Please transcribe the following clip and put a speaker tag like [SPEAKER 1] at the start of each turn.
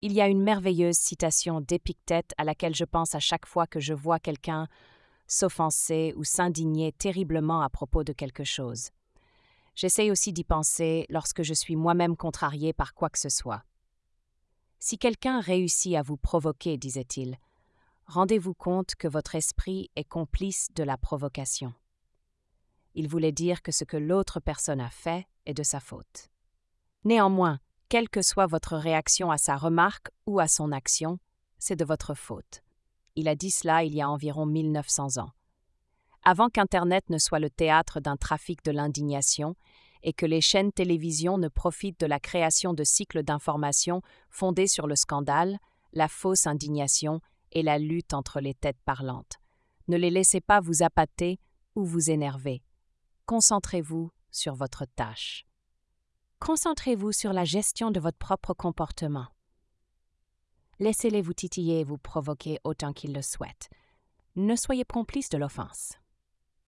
[SPEAKER 1] Il y a une merveilleuse citation d'Épictète à laquelle je pense à chaque fois que je vois quelqu'un s'offenser ou s'indigner terriblement à propos de quelque chose. J'essaye aussi d'y penser lorsque je suis moi-même contrarié par quoi que ce soit. Si quelqu'un réussit à vous provoquer, disait-il, rendez-vous compte que votre esprit est complice de la provocation. Il voulait dire que ce que l'autre personne a fait est de sa faute. Néanmoins, quelle que soit votre réaction à sa remarque ou à son action, c'est de votre faute. Il a dit cela il y a environ 1900 ans. Avant qu'Internet ne soit le théâtre d'un trafic de l'indignation et que les chaînes télévision ne profitent de la création de cycles d'information fondés sur le scandale, la fausse indignation et la lutte entre les têtes parlantes. Ne les laissez pas vous appâter ou vous énerver. Concentrez-vous sur votre tâche. Concentrez-vous sur la gestion de votre propre comportement. Laissez-les vous titiller et vous provoquer autant qu'ils le souhaitent. Ne soyez complice de l'offense.